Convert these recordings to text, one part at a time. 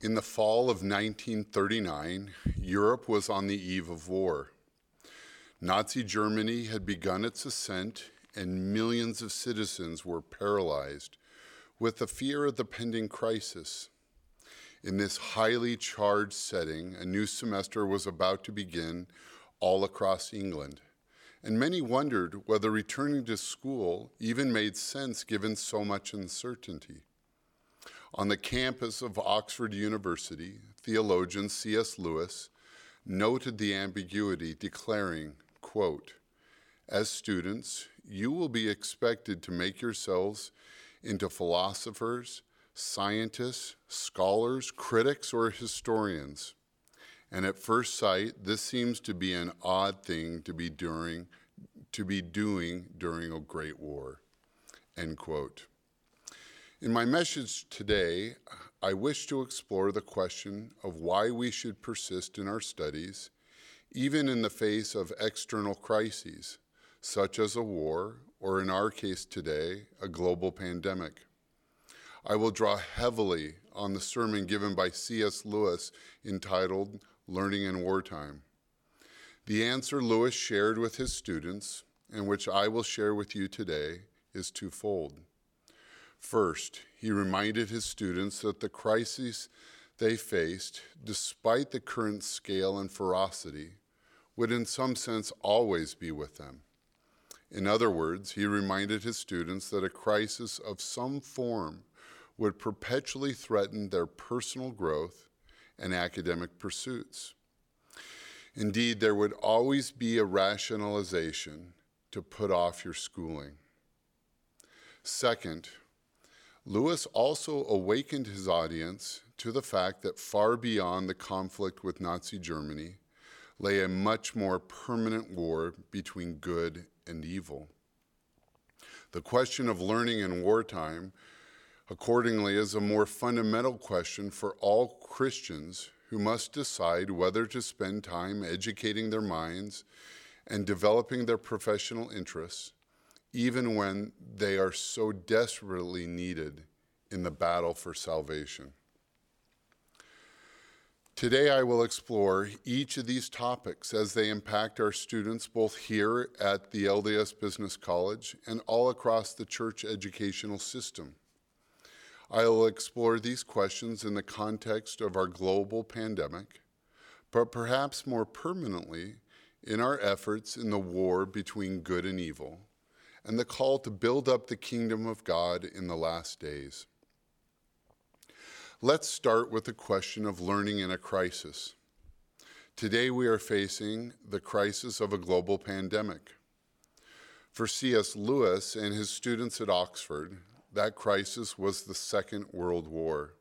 In the fall of 1939, Europe was on the eve of war. Nazi Germany had begun its ascent, and millions of citizens were paralyzed with the fear of the pending crisis. In this highly charged setting, a new semester was about to begin all across England, and many wondered whether returning to school even made sense given so much uncertainty. On the campus of Oxford University, theologian C.S. Lewis noted the ambiguity, declaring, quote, as students, you will be expected to make yourselves into philosophers, scientists, scholars, critics, or historians. And at first sight, this seems to be an odd thing to be during to be doing during a great war. End quote. In my message today, I wish to explore the question of why we should persist in our studies, even in the face of external crises, such as a war, or in our case today, a global pandemic. I will draw heavily on the sermon given by C.S. Lewis entitled Learning in Wartime. The answer Lewis shared with his students, and which I will share with you today, is twofold. First, he reminded his students that the crises they faced, despite the current scale and ferocity, would in some sense always be with them. In other words, he reminded his students that a crisis of some form would perpetually threaten their personal growth and academic pursuits. Indeed, there would always be a rationalization to put off your schooling. Second, Lewis also awakened his audience to the fact that far beyond the conflict with Nazi Germany lay a much more permanent war between good and evil. The question of learning in wartime, accordingly, is a more fundamental question for all Christians who must decide whether to spend time educating their minds and developing their professional interests, even when they are so desperately needed in the battle for salvation. Today, I will explore each of these topics as they impact our students both here at the LDS Business College and all across the church educational system. I will explore these questions in the context of our global pandemic, but perhaps more permanently in our efforts in the war between good and evil, and the call to build up the kingdom of God in the last days. Let's start with the question of learning in a crisis. Today we are facing the crisis of a global pandemic. For C.S. Lewis and his students at Oxford, that crisis was the Second World War.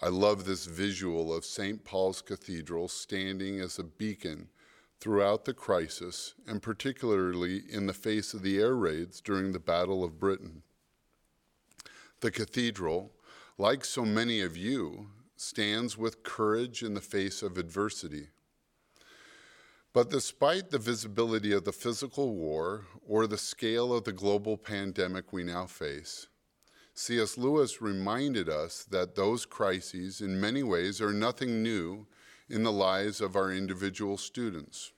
I love this visual of St. Paul's Cathedral standing as a beacon throughout the crisis, and particularly in the face of the air raids during the Battle of Britain. The cathedral, like so many of you, stands with courage in the face of adversity. But despite the visibility of the physical war or the scale of the global pandemic we now face, C.S. Lewis reminded us that those crises, in many ways, are nothing new in the lives of our individual students.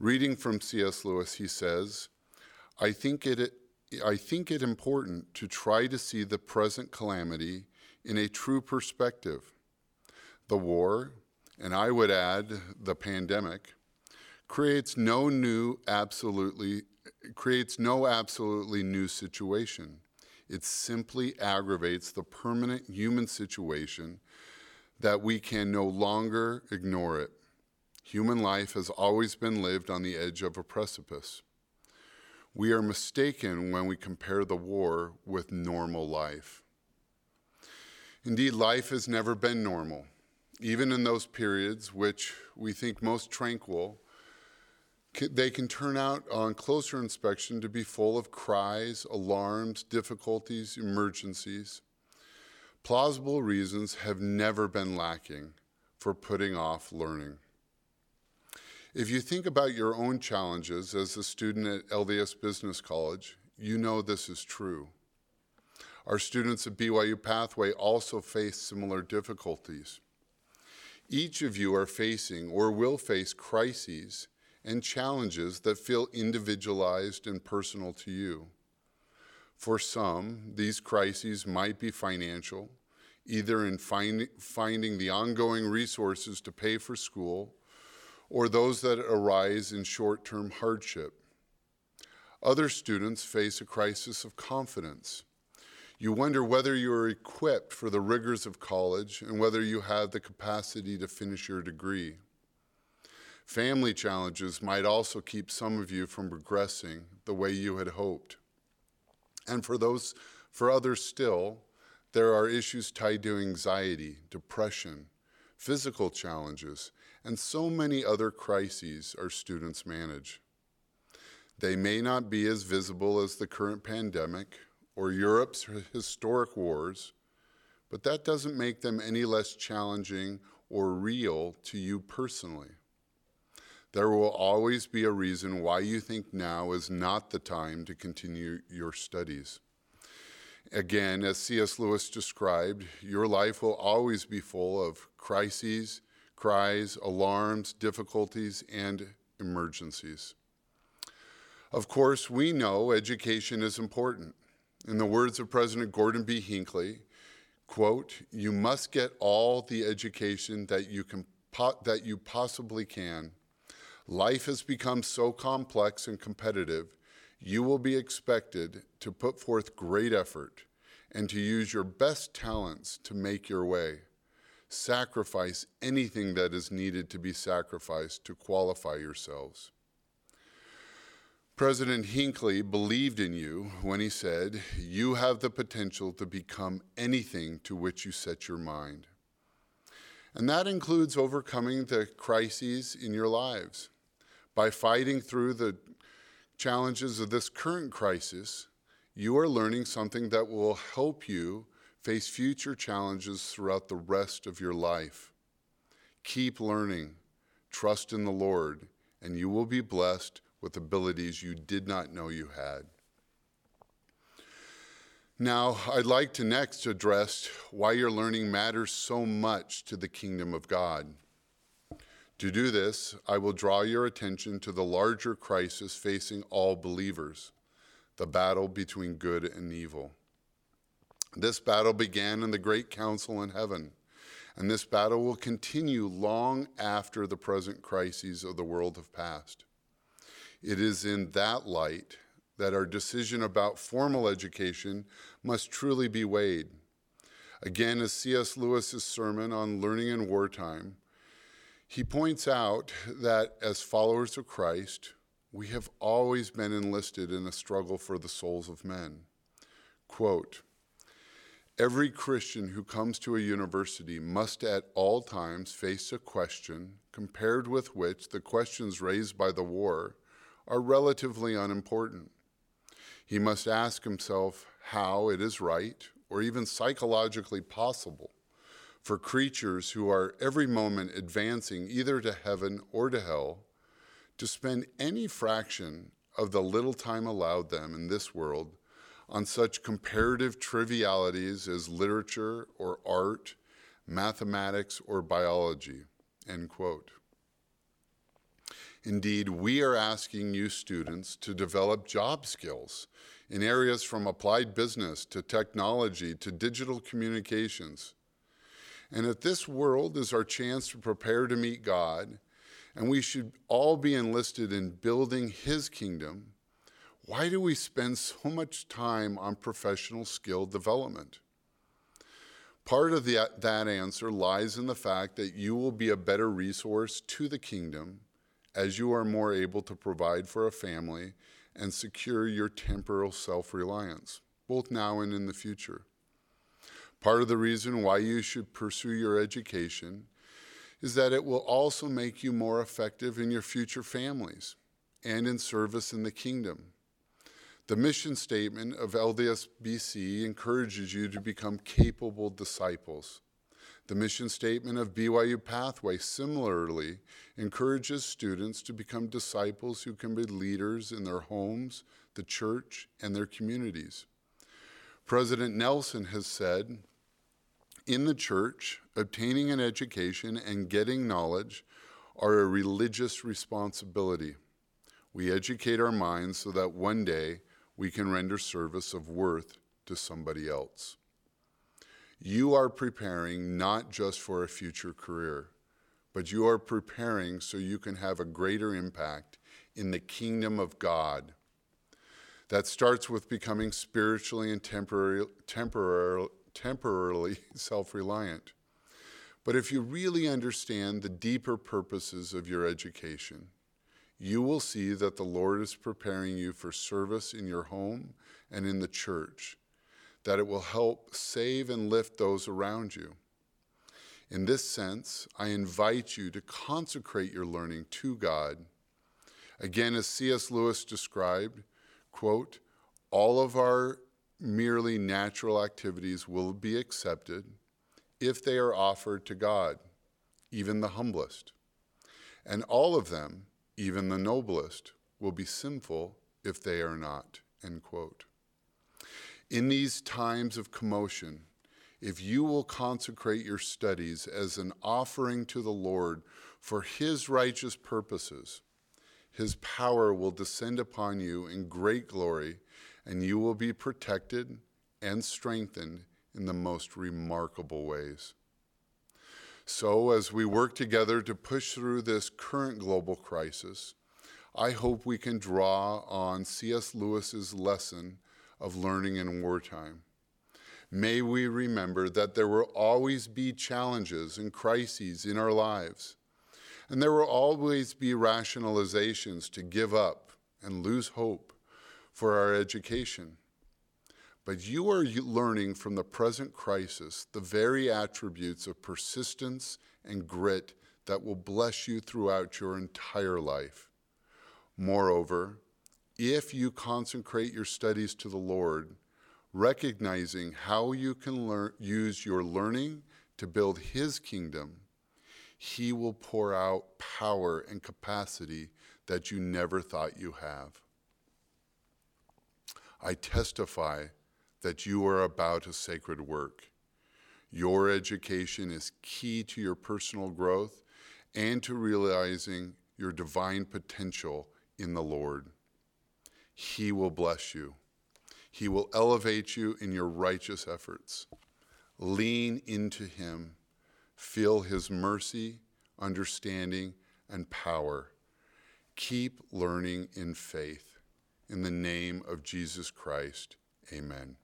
Reading from C.S. Lewis, he says, I think it I think it important to try to see the present calamity in a true perspective. The war, and I would add the pandemic, creates no new absolutely creates no absolutely new situation. It simply aggravates the permanent human situation that we can no longer ignore it. Human life has always been lived on the edge of a precipice. We are mistaken when we compare the war with normal life. Indeed, life has never been normal. Even in those periods which we think most tranquil, they can turn out on closer inspection to be full of cries, alarms, difficulties, emergencies. Plausible reasons have never been lacking for putting off learning. If you think about your own challenges as a student at LDS Business College, you know this is true. Our students at BYU Pathway also face similar difficulties. Each of you are facing or will face crises and challenges that feel individualized and personal to you. For some, these crises might be financial, either in find, finding the ongoing resources to pay for school or those that arise in short term hardship. Other students face a crisis of confidence. You wonder whether you are equipped for the rigors of college and whether you have the capacity to finish your degree. Family challenges might also keep some of you from progressing the way you had hoped. And for those for others still, there are issues tied to anxiety, depression, physical challenges, and so many other crises our students manage. They may not be as visible as the current pandemic or Europe's historic wars, but that doesn't make them any less challenging or real to you personally. There will always be a reason why you think now is not the time to continue your studies. Again, as C.S. Lewis described, your life will always be full of crises, cries, alarms, difficulties, and emergencies. Of course, we know education is important. In the words of President Gordon B. Hinckley, quote, you must get all the education that you, can po- that you possibly can. Life has become so complex and competitive, you will be expected to put forth great effort and to use your best talents to make your way sacrifice anything that is needed to be sacrificed to qualify yourselves. President Hinckley believed in you when he said, You have the potential to become anything to which you set your mind. And that includes overcoming the crises in your lives. By fighting through the challenges of this current crisis, you are learning something that will help you face future challenges throughout the rest of your life. Keep learning, trust in the Lord, and you will be blessed with abilities you did not know you had. Now, I'd like to next address why your learning matters so much to the kingdom of God. To do this, I will draw your attention to the larger crisis facing all believers the battle between good and evil. This battle began in the great council in heaven, and this battle will continue long after the present crises of the world have passed. It is in that light that our decision about formal education must truly be weighed. Again, as C.S. Lewis's sermon on learning in wartime, he points out that as followers of Christ, we have always been enlisted in a struggle for the souls of men. Quote, Every Christian who comes to a university must at all times face a question compared with which the questions raised by the war are relatively unimportant. He must ask himself how it is right or even psychologically possible for creatures who are every moment advancing either to heaven or to hell to spend any fraction of the little time allowed them in this world on such comparative trivialities as literature or art, mathematics or biology, end quote. Indeed, we are asking you students to develop job skills in areas from applied business to technology to digital communications. And that this world is our chance to prepare to meet God, and we should all be enlisted in building His kingdom, why do we spend so much time on professional skill development? Part of the, that answer lies in the fact that you will be a better resource to the kingdom as you are more able to provide for a family and secure your temporal self reliance, both now and in the future. Part of the reason why you should pursue your education is that it will also make you more effective in your future families and in service in the kingdom. The mission statement of LDSBC encourages you to become capable disciples. The mission statement of BYU Pathway similarly encourages students to become disciples who can be leaders in their homes, the church, and their communities. President Nelson has said, in the church, obtaining an education and getting knowledge are a religious responsibility. We educate our minds so that one day we can render service of worth to somebody else. You are preparing not just for a future career, but you are preparing so you can have a greater impact in the kingdom of God. That starts with becoming spiritually and temporary, temporary, temporarily self reliant. But if you really understand the deeper purposes of your education, you will see that the Lord is preparing you for service in your home and in the church, that it will help save and lift those around you. In this sense, I invite you to consecrate your learning to God. Again, as C.S. Lewis described, quote, all of our merely natural activities will be accepted if they are offered to God, even the humblest. And all of them, even the noblest, will be sinful if they are not. End quote. In these times of commotion, if you will consecrate your studies as an offering to the Lord for His righteous purposes, His power will descend upon you in great glory, and you will be protected and strengthened in the most remarkable ways. So, as we work together to push through this current global crisis, I hope we can draw on C.S. Lewis's lesson of learning in wartime. May we remember that there will always be challenges and crises in our lives, and there will always be rationalizations to give up and lose hope for our education. But you are learning from the present crisis the very attributes of persistence and grit that will bless you throughout your entire life. Moreover, if you consecrate your studies to the Lord, recognizing how you can learn, use your learning to build His kingdom, He will pour out power and capacity that you never thought you have. I testify that you are about a sacred work. Your education is key to your personal growth and to realizing your divine potential in the Lord. He will bless you. He will elevate you in your righteous efforts. Lean into Him. Feel His mercy, understanding, and power. Keep learning in faith. In the name of Jesus Christ, amen.